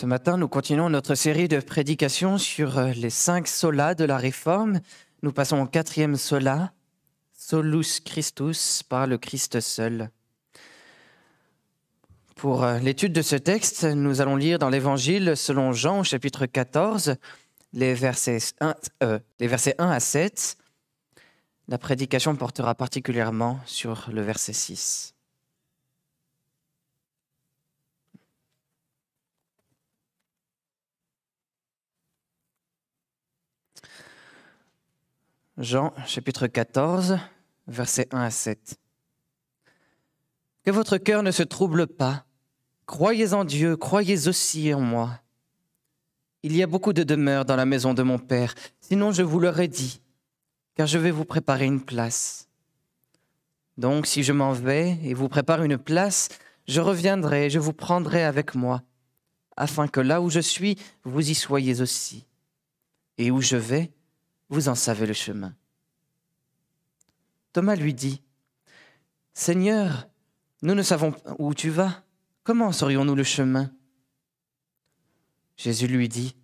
Ce matin, nous continuons notre série de prédications sur euh, les cinq solas de la Réforme. Nous passons au quatrième sola, Solus Christus, par le Christ seul. Pour euh, l'étude de ce texte, nous allons lire dans l'Évangile selon Jean au chapitre 14, les versets 1, euh, les versets 1 à 7. La prédication portera particulièrement sur le verset 6. Jean chapitre 14, versets 1 à 7. Que votre cœur ne se trouble pas. Croyez en Dieu, croyez aussi en moi. Il y a beaucoup de demeures dans la maison de mon Père, sinon je vous l'aurais dit, car je vais vous préparer une place. Donc si je m'en vais et vous prépare une place, je reviendrai et je vous prendrai avec moi, afin que là où je suis, vous y soyez aussi. Et où je vais, vous en savez le chemin. Thomas lui dit, Seigneur, nous ne savons où tu vas, comment saurions-nous le chemin? Jésus lui dit,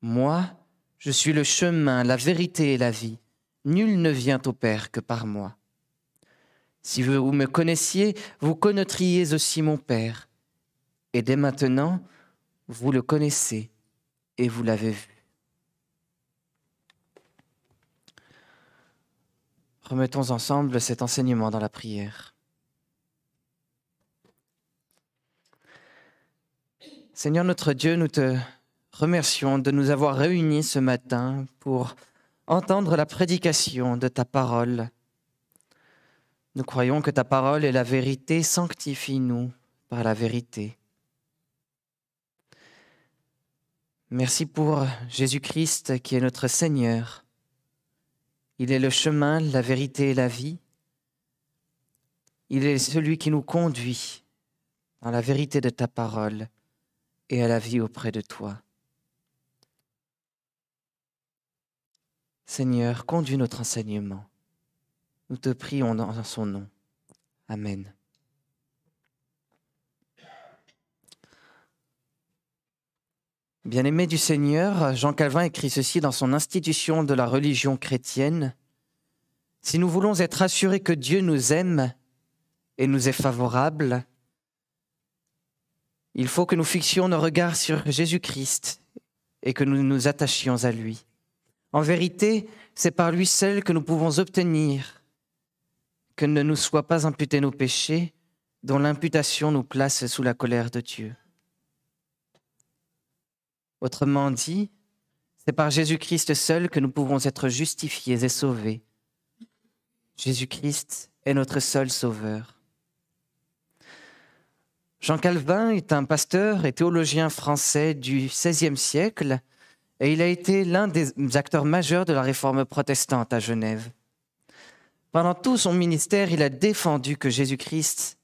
Moi, je suis le chemin, la vérité et la vie. Nul ne vient au Père que par moi. Si vous me connaissiez, vous connaîtriez aussi mon Père. Et dès maintenant, vous le connaissez et vous l'avez vu. Remettons ensemble cet enseignement dans la prière. Seigneur notre Dieu, nous te remercions de nous avoir réunis ce matin pour entendre la prédication de ta parole. Nous croyons que ta parole est la vérité, sanctifie-nous par la vérité. Merci pour Jésus-Christ qui est notre Seigneur il est le chemin, la vérité et la vie. Il est celui qui nous conduit dans la vérité de ta parole et à la vie auprès de toi. Seigneur, conduis notre enseignement. Nous te prions dans son nom. Amen. Bien-aimé du Seigneur, Jean Calvin écrit ceci dans son institution de la religion chrétienne. Si nous voulons être assurés que Dieu nous aime et nous est favorable, il faut que nous fixions nos regards sur Jésus-Christ et que nous nous attachions à lui. En vérité, c'est par lui seul que nous pouvons obtenir que ne nous soient pas imputés nos péchés, dont l'imputation nous place sous la colère de Dieu. Autrement dit, c'est par Jésus-Christ seul que nous pouvons être justifiés et sauvés. Jésus-Christ est notre seul sauveur. Jean Calvin est un pasteur et théologien français du XVIe siècle et il a été l'un des acteurs majeurs de la réforme protestante à Genève. Pendant tout son ministère, il a défendu que Jésus-Christ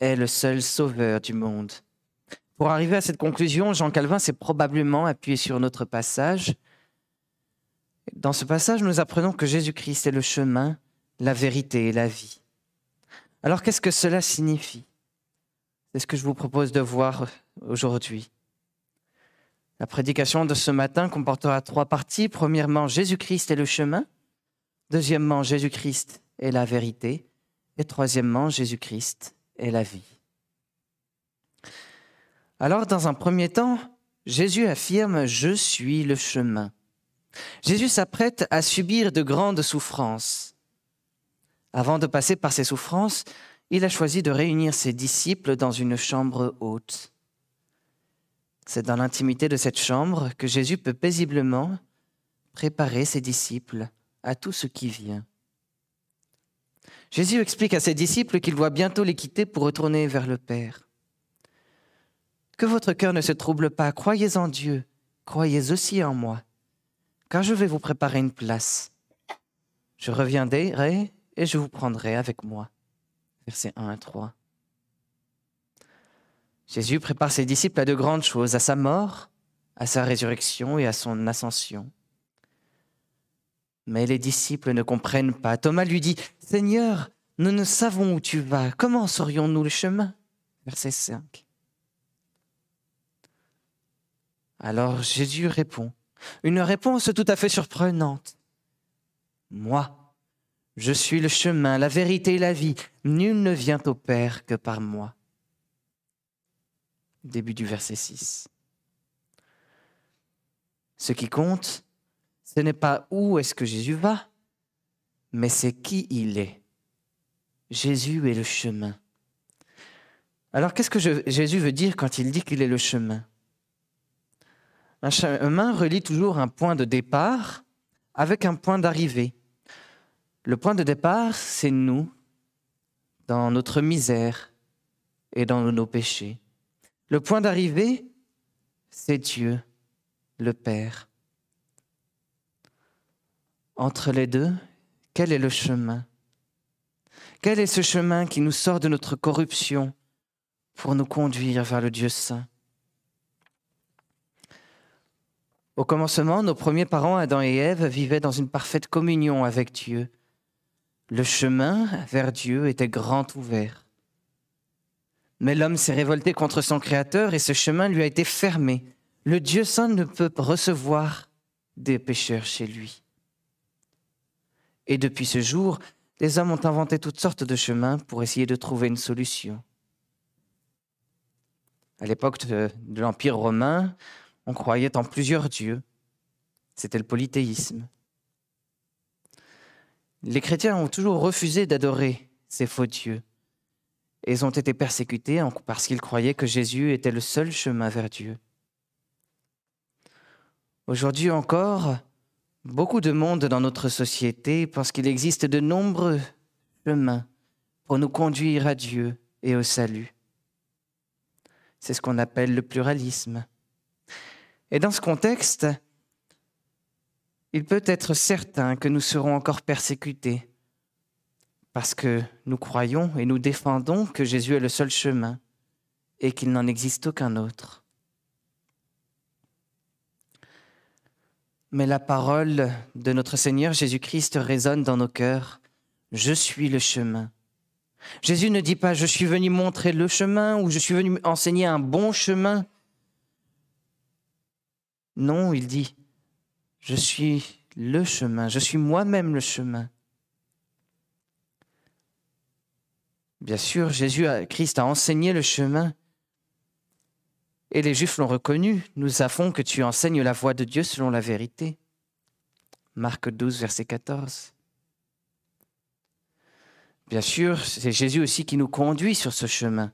est le seul sauveur du monde. Pour arriver à cette conclusion, Jean Calvin s'est probablement appuyé sur notre passage. Dans ce passage, nous apprenons que Jésus-Christ est le chemin, la vérité et la vie. Alors qu'est-ce que cela signifie? C'est ce que je vous propose de voir aujourd'hui. La prédication de ce matin comportera trois parties. Premièrement, Jésus-Christ est le chemin. Deuxièmement, Jésus-Christ est la vérité. Et troisièmement, Jésus-Christ est la vie. Alors, dans un premier temps, Jésus affirme ⁇ Je suis le chemin ⁇ Jésus s'apprête à subir de grandes souffrances. Avant de passer par ces souffrances, il a choisi de réunir ses disciples dans une chambre haute. C'est dans l'intimité de cette chambre que Jésus peut paisiblement préparer ses disciples à tout ce qui vient. Jésus explique à ses disciples qu'il voit bientôt les quitter pour retourner vers le Père. Que votre cœur ne se trouble pas, croyez en Dieu, croyez aussi en moi, car je vais vous préparer une place. Je reviendrai et je vous prendrai avec moi. Versets 1 à 3. Jésus prépare ses disciples à de grandes choses, à sa mort, à sa résurrection et à son ascension. Mais les disciples ne comprennent pas. Thomas lui dit, Seigneur, nous ne savons où tu vas, comment saurions-nous le chemin? Verset 5. Alors Jésus répond, une réponse tout à fait surprenante. Moi, je suis le chemin, la vérité et la vie. Nul ne vient au Père que par moi. Début du verset 6. Ce qui compte, ce n'est pas où est-ce que Jésus va, mais c'est qui il est. Jésus est le chemin. Alors qu'est-ce que Jésus veut dire quand il dit qu'il est le chemin? Un chemin relie toujours un point de départ avec un point d'arrivée. Le point de départ, c'est nous, dans notre misère et dans nos péchés. Le point d'arrivée, c'est Dieu, le Père. Entre les deux, quel est le chemin? Quel est ce chemin qui nous sort de notre corruption pour nous conduire vers le Dieu saint? Au commencement, nos premiers parents, Adam et Ève, vivaient dans une parfaite communion avec Dieu. Le chemin vers Dieu était grand ouvert. Mais l'homme s'est révolté contre son Créateur et ce chemin lui a été fermé. Le Dieu saint ne peut recevoir des pécheurs chez lui. Et depuis ce jour, les hommes ont inventé toutes sortes de chemins pour essayer de trouver une solution. À l'époque de, l'Empire romain, on croyait en plusieurs dieux. C'était le polythéisme. Les chrétiens ont toujours refusé d'adorer ces faux dieux. Ils ont été persécutés parce qu'ils croyaient que Jésus était le seul chemin vers Dieu. Aujourd'hui encore, beaucoup de monde dans notre société pense qu'il existe de nombreux chemins pour nous conduire à Dieu et au salut. C'est ce qu'on appelle le pluralisme. Et dans ce contexte, il peut être certain que nous serons encore persécutés parce que nous croyons et nous défendons que Jésus est le seul chemin et qu'il n'en existe aucun autre. Mais la parole de notre Seigneur Jésus-Christ résonne dans nos cœurs. Je suis le chemin. Jésus ne dit pas je suis venu montrer le chemin ou je suis venu enseigner un bon chemin. Non, il dit je suis le chemin, je suis moi-même le chemin. Bien sûr, Jésus, Christ a enseigné le chemin et les Juifs l'ont reconnu. Nous avons que tu enseignes la voie de Dieu selon la vérité. Marc 12, verset 14. Bien sûr, c'est Jésus aussi qui nous conduit sur ce chemin.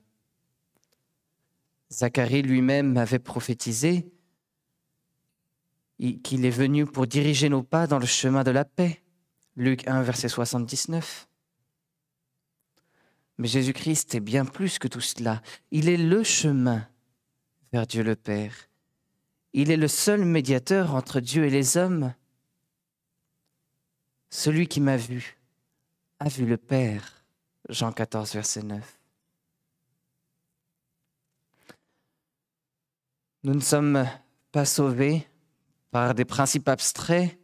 Zacharie lui-même avait prophétisé qu'il est venu pour diriger nos pas dans le chemin de la paix. Luc 1, verset 79. Mais Jésus-Christ est bien plus que tout cela. Il est le chemin vers Dieu le Père. Il est le seul médiateur entre Dieu et les hommes. Celui qui m'a vu a vu le Père. Jean 14, verset 9. Nous ne sommes pas sauvés par des principes abstraits,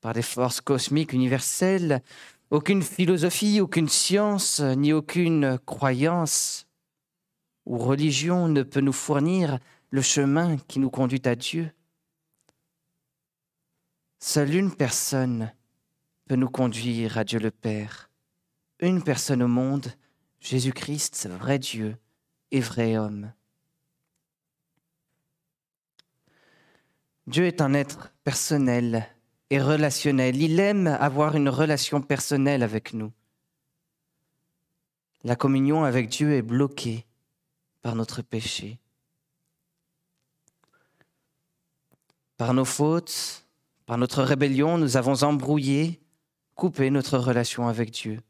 par des forces cosmiques universelles, aucune philosophie, aucune science, ni aucune croyance ou religion ne peut nous fournir le chemin qui nous conduit à Dieu. Seule une personne peut nous conduire à Dieu le Père. Une personne au monde, Jésus-Christ, vrai Dieu et vrai homme. Dieu est un être personnel et relationnel. Il aime avoir une relation personnelle avec nous. La communion avec Dieu est bloquée par notre péché. Par nos fautes, par notre rébellion, nous avons embrouillé, coupé notre relation avec Dieu.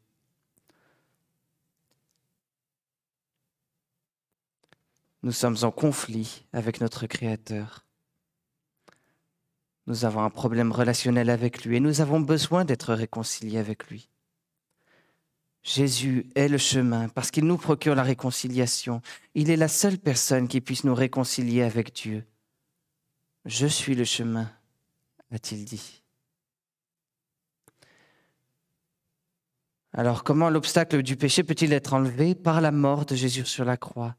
Nous sommes en conflit avec notre Créateur. Nous avons un problème relationnel avec lui et nous avons besoin d'être réconciliés avec lui. Jésus est le chemin parce qu'il nous procure la réconciliation. Il est la seule personne qui puisse nous réconcilier avec Dieu. Je suis le chemin, a-t-il dit. Alors comment l'obstacle du péché peut-il être enlevé? Par la mort de Jésus sur la croix.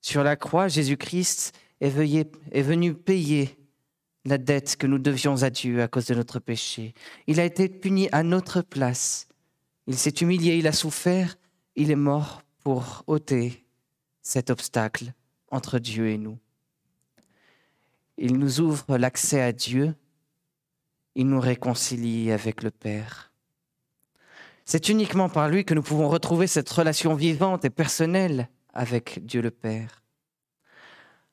Sur la croix, Jésus-Christ est venu payer la dette que nous devions à Dieu à cause de notre péché. Il a été puni à notre place. Il s'est humilié, il a souffert, il est mort pour ôter cet obstacle entre Dieu et nous. Il nous ouvre l'accès à Dieu, il nous réconcilie avec le Père. C'est uniquement par lui que nous pouvons retrouver cette relation vivante et personnelle avec Dieu le Père.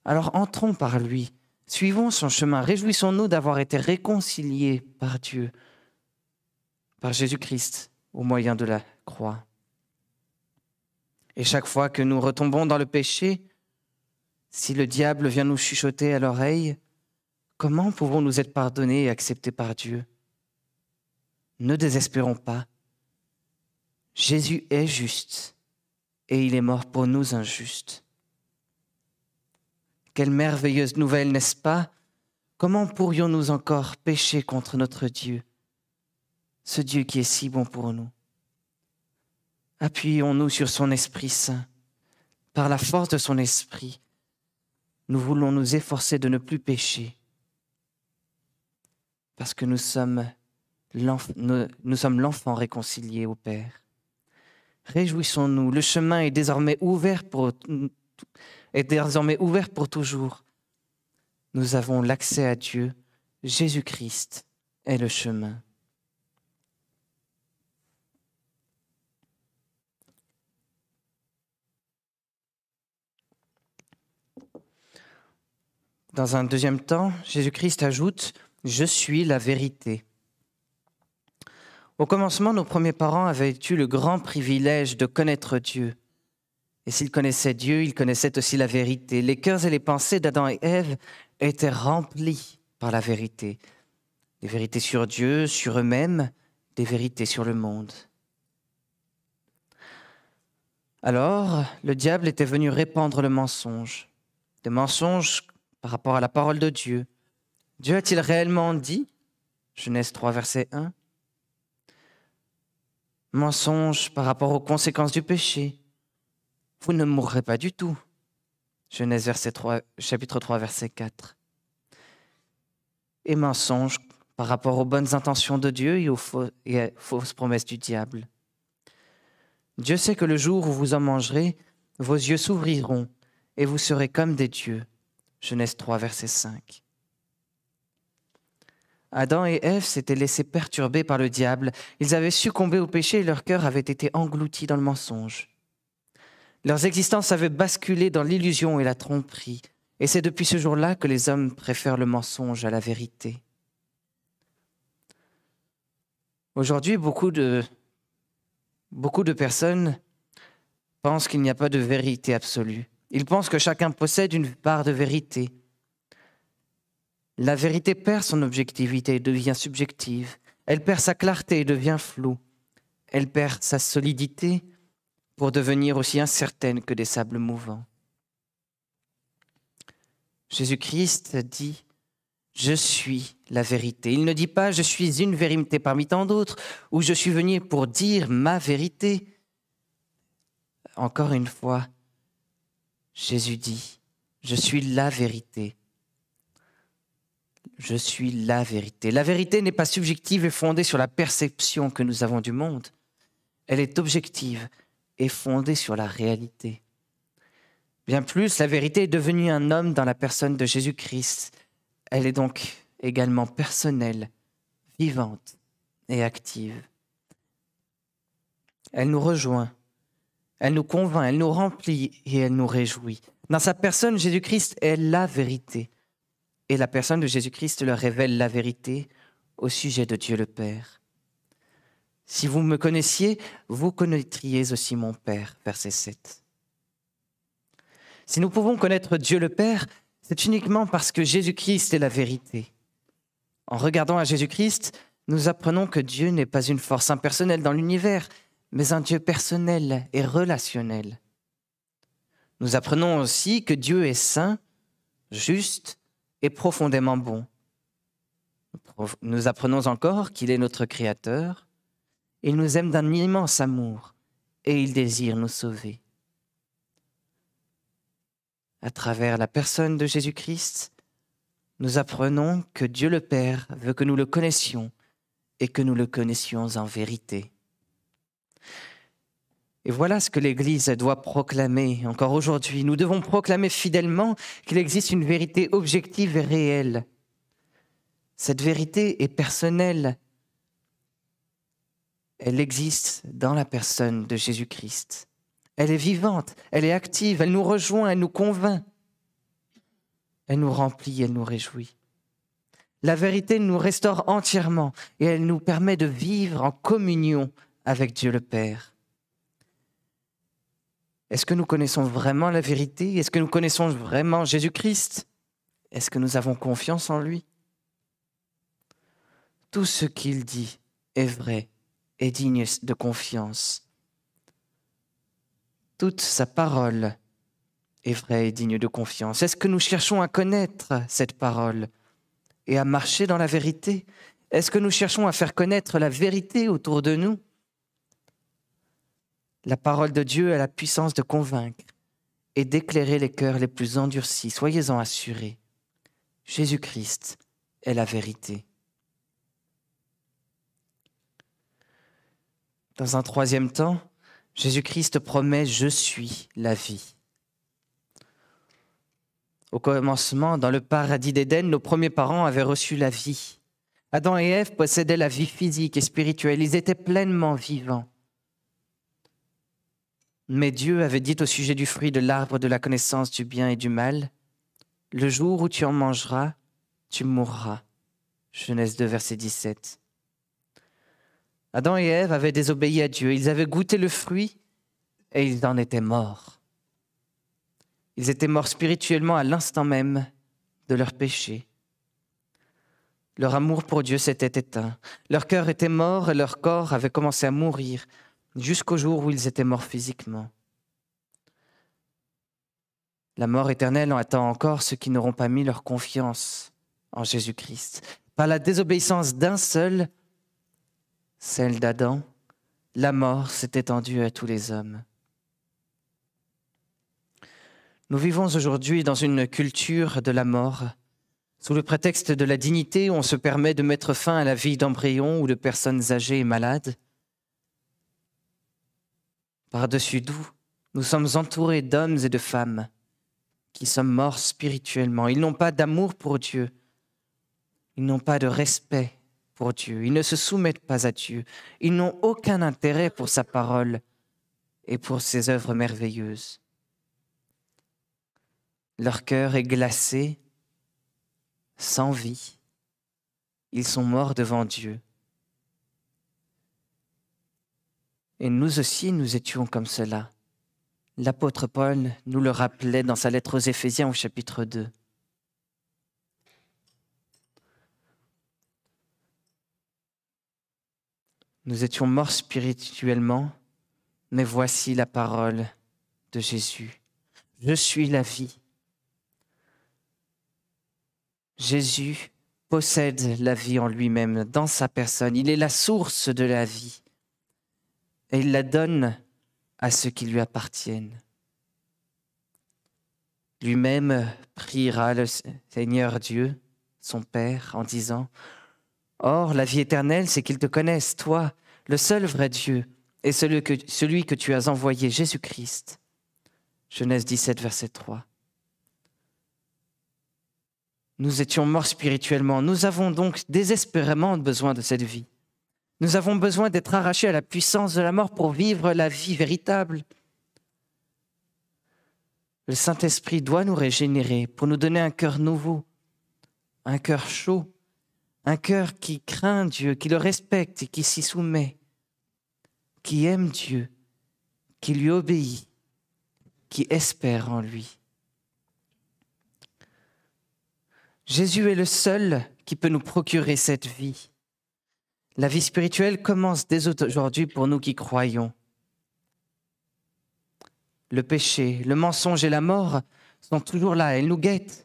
Alors entrons par lui, suivons son chemin, réjouissons-nous d'avoir été réconciliés par Dieu, par Jésus-Christ, au moyen de la croix. Et chaque fois que nous retombons dans le péché, si le diable vient nous chuchoter à l'oreille, comment pouvons-nous être pardonnés et acceptés par Dieu? Ne désespérons pas. Jésus est juste et il est mort pour nous injustes. Quelle merveilleuse nouvelle, n'est-ce pas? Comment pourrions-nous encore pécher contre notre Dieu, ce Dieu qui est si bon pour nous. Appuyons-nous sur son Esprit Saint. Par la force de son Esprit, nous voulons nous efforcer de ne plus pécher, parce que nous sommes l'enfant réconcilié au Père. Réjouissons-nous, le chemin est désormais ouvert pour, est désormais ouvert pour toujours. Nous avons l'accès à Dieu. Jésus-Christ est le chemin. Dans un deuxième temps, Jésus-Christ ajoute, Je suis la vérité. Au commencement, nos premiers parents avaient eu le grand privilège de connaître Dieu. Et s'ils connaissaient Dieu, ils connaissaient aussi la vérité. Les cœurs et les pensées d'Adam et Ève étaient remplis par la vérité. Des vérités sur Dieu, sur eux-mêmes, des vérités sur le monde. Alors, le diable était venu répandre le mensonge. Des mensonges par rapport à la parole de Dieu. Dieu a-t-il réellement dit Genèse 3, verset 1 mensonge par rapport aux conséquences du péché. Vous ne mourrez pas du tout. Genèse verset 3, chapitre 3, verset 4. Et mensonge par rapport aux bonnes intentions de Dieu et aux, fausses promesses du diable. Dieu sait que le jour où vous en mangerez, vos yeux s'ouvriront et vous serez comme des dieux. Genèse 3, verset 5. Adam et Ève s'étaient laissés perturber par le diable. Ils avaient succombé au péché et leur cœur avait été englouti dans le mensonge. Leurs existences avaient basculé dans l'illusion et la tromperie. Et c'est depuis ce jour-là que les hommes préfèrent le mensonge à la vérité. Aujourd'hui, beaucoup de, beaucoup de personnes pensent qu'il n'y a pas de vérité absolue. Ils pensent que chacun possède une part de vérité. La vérité perd son objectivité et devient subjective. Elle perd sa clarté et devient floue. Elle perd sa solidité pour devenir aussi incertaine que des sables mouvants. Jésus-Christ dit Je suis la vérité. Il ne dit pas Je suis une vérité parmi tant d'autres ou Je suis venu pour dire ma vérité. Encore une fois, Jésus dit Je suis la vérité je suis la vérité. La vérité n'est pas subjective et fondée sur la perception que nous avons du monde. Elle est objective et fondée sur la réalité. Bien plus, la vérité est devenue un homme dans la personne de Jésus-Christ. Elle est donc également personnelle, vivante et active. Elle nous rejoint, elle nous convainc, elle nous remplit et elle nous réjouit. Dans sa personne, Jésus-Christ est la vérité et la personne de Jésus-Christ leur révèle la vérité au sujet de Dieu le Père. Si vous me connaissiez, vous connaîtriez aussi mon Père. Verset 7. Si nous pouvons connaître Dieu le Père, c'est uniquement parce que Jésus-Christ est la vérité. En regardant à Jésus-Christ, nous apprenons que Dieu n'est pas une force impersonnelle dans l'univers, mais un Dieu personnel et relationnel. Nous apprenons aussi que Dieu est saint, juste est profondément bon. Nous apprenons encore qu'il est notre Créateur, il nous aime d'un immense amour et il désire nous sauver. à travers la personne de Jésus-Christ, nous apprenons que Dieu le Père veut que nous le connaissions et que nous le connaissions en vérité. Et voilà ce que l'Église doit proclamer encore aujourd'hui. Nous devons proclamer fidèlement qu'il existe une vérité objective et réelle. Cette vérité est personnelle. Elle existe dans la personne de Jésus-Christ. Elle est vivante, elle est active, elle nous rejoint, elle nous convainc. Elle nous remplit, elle nous réjouit. La vérité nous restaure entièrement et elle nous permet de vivre en communion avec Dieu le Père. Est-ce que nous connaissons vraiment la vérité? Est-ce que nous connaissons vraiment Jésus-Christ? Est-ce que nous avons confiance en lui? Tout ce qu'il dit est vrai et digne de confiance. Toute sa parole est vraie et digne de confiance. Est-ce que nous cherchons à connaître cette parole et à marcher dans la vérité? Est-ce que nous cherchons à faire connaître la vérité autour de nous? La parole de Dieu a la puissance de convaincre et d'éclairer les cœurs les plus endurcis. Soyez-en assurés. Jésus-Christ est la vérité. Dans un troisième temps, Jésus-Christ promet ⁇ Je suis la vie ⁇ Au commencement, dans le paradis d'Éden, nos premiers parents avaient reçu la vie. Adam et Ève possédaient la vie physique et spirituelle, ils étaient pleinement vivants. Mais Dieu avait dit au sujet du fruit de l'arbre de la connaissance du bien et du mal, Le jour où tu en mangeras, tu mourras. Genèse 2, verset 17. Adam et Ève avaient désobéi à Dieu. Ils avaient goûté le fruit et ils en étaient morts. Ils étaient morts spirituellement à l'instant même de leur péché. Leur amour pour Dieu s'était éteint. Leur cœur était mort et leur corps avait commencé à mourir jusqu'au jour où ils étaient morts physiquement. La mort éternelle en attend encore ceux qui n'auront pas mis leur confiance en Jésus-Christ. Par la désobéissance d'un seul, celle d'Adam, la mort s'est étendue à tous les hommes. Nous vivons aujourd'hui dans une culture de la mort, sous le prétexte de la dignité on se permet de mettre fin à la vie d'embryons ou de personnes âgées et malades. Par-dessus tout, nous sommes entourés d'hommes et de femmes qui sommes morts spirituellement. Ils n'ont pas d'amour pour Dieu. Ils n'ont pas de respect pour Dieu, ils ne se soumettent pas à Dieu, ils n'ont aucun intérêt pour sa parole et pour ses œuvres merveilleuses. Leur cœur est glacé, sans vie. Ils sont morts devant Dieu. Et nous aussi, nous étions comme cela. L'apôtre Paul nous le rappelait dans sa lettre aux Éphésiens au chapitre 2. Nous étions morts spirituellement, mais voici la parole de Jésus. Je suis la vie. Jésus possède la vie en lui-même, dans sa personne. Il est la source de la vie. Et il la donne à ceux qui lui appartiennent. Lui-même priera le Seigneur Dieu, son Père, en disant, Or, la vie éternelle, c'est qu'ils te connaissent, toi, le seul vrai Dieu, et celui que, celui que tu as envoyé, Jésus-Christ. Genèse 17, verset 3. Nous étions morts spirituellement. Nous avons donc désespérément besoin de cette vie. Nous avons besoin d'être arrachés à la puissance de la mort pour vivre la vie véritable. Le Saint-Esprit doit nous régénérer pour nous donner un cœur nouveau, un cœur chaud, un cœur qui craint Dieu, qui le respecte et qui s'y soumet, qui aime Dieu, qui lui obéit, qui espère en lui. Jésus est le seul qui peut nous procurer cette vie. La vie spirituelle commence dès aujourd'hui pour nous qui croyons. Le péché, le mensonge et la mort sont toujours là, elles nous guettent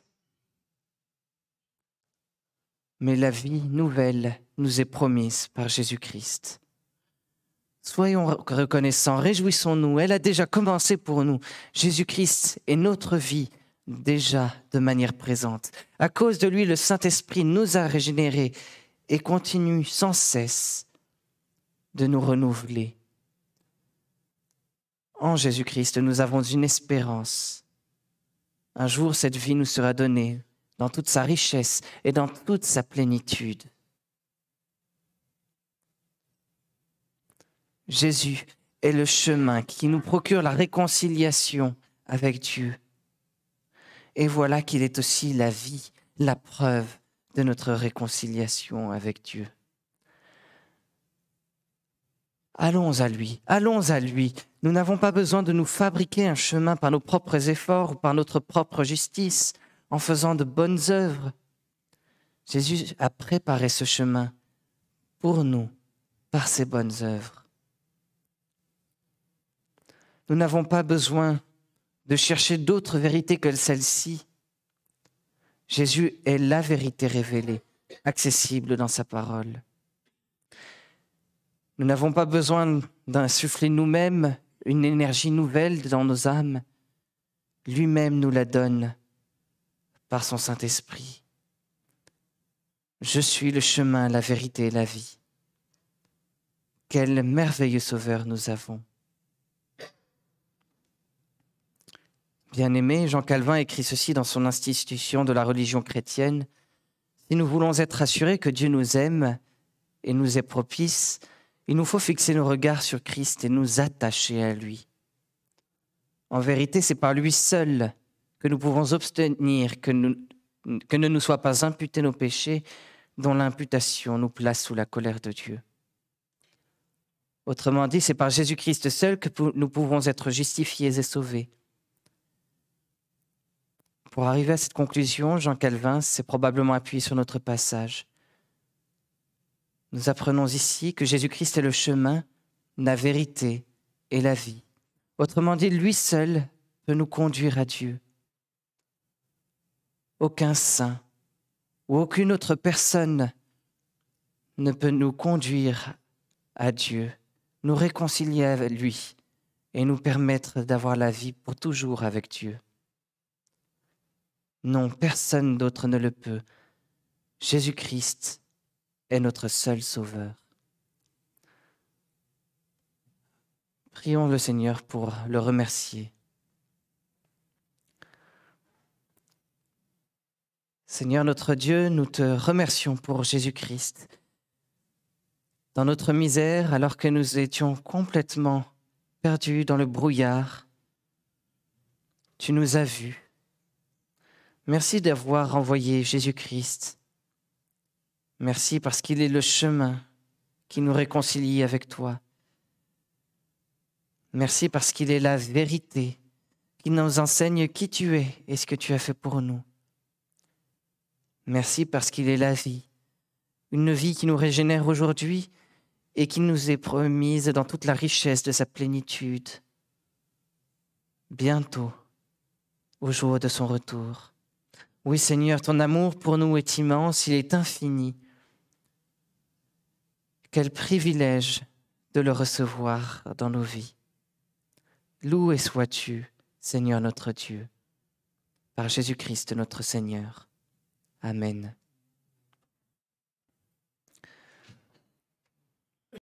mais la vie nouvelle nous est promise par Jésus-Christ. Soyons reconnaissants, réjouissons-nous, elle a déjà commencé pour nous. Jésus-Christ est notre vie, déjà de manière présente. À cause de lui, le Saint-Esprit nous a régénérés et continue sans cesse de nous renouveler. En Jésus-Christ, nous avons une espérance. Un jour, cette vie nous sera donnée dans toute sa richesse et dans toute sa plénitude. Jésus est le chemin qui nous procure la réconciliation avec Dieu. Et voilà qu'il est aussi la vie, la preuve de notre réconciliation avec Dieu. Allons à lui, allons à lui. Nous n'avons pas besoin de nous fabriquer un chemin par nos propres efforts ou par notre propre justice, en faisant de bonnes œuvres. Jésus a préparé ce chemin pour nous par ses bonnes œuvres. Nous n'avons pas besoin de chercher d'autres vérités que celle-ci. Jésus est la vérité révélée, accessible dans sa parole. Nous n'avons pas besoin d'insuffler nous-mêmes une énergie nouvelle dans nos âmes. Lui-même nous la donne par son Saint-Esprit. Je suis le chemin, la vérité et la vie. Quel merveilleux Sauveur nous avons. Bien-aimé, Jean Calvin écrit ceci dans son institution de la religion chrétienne. Si nous voulons être assurés que Dieu nous aime et nous est propice, il nous faut fixer nos regards sur Christ et nous attacher à lui. En vérité, c'est par lui seul que nous pouvons obtenir que, ne nous soient pas imputés nos péchés, dont l'imputation nous place sous la colère de Dieu. Autrement dit, c'est par Jésus-Christ seul que nous pouvons être justifiés et sauvés. Pour arriver à cette conclusion, Jean Calvin s'est probablement appuyé sur notre passage. Nous apprenons ici que Jésus-Christ est le chemin, la vérité et la vie. Autrement dit, lui seul peut nous conduire à Dieu. Aucun saint ou aucune autre personne ne peut nous conduire à Dieu, nous réconcilier avec lui et nous permettre d'avoir la vie pour toujours avec Dieu. Non, personne d'autre ne le peut. Jésus-Christ est notre seul Sauveur. Prions le Seigneur pour le remercier. Seigneur notre Dieu, nous te remercions pour Jésus-Christ. Dans notre misère, alors que nous étions complètement perdus dans le brouillard, tu nous as vus Merci d'avoir envoyé Jésus-Christ. Merci parce qu'il est le chemin qui nous réconcilie avec toi. Merci parce qu'il est la vérité qui nous enseigne qui tu es et ce que tu as fait pour nous. Merci parce qu'il est la vie, une vie qui nous régénère aujourd'hui et qui nous est promise dans toute la richesse de sa plénitude, bientôt, au jour de son retour. Oui Seigneur, ton amour pour nous est immense, il est infini. Quel privilège de le recevoir dans nos vies. Loué sois-tu, Seigneur notre Dieu, par Jésus-Christ notre Seigneur. Amen.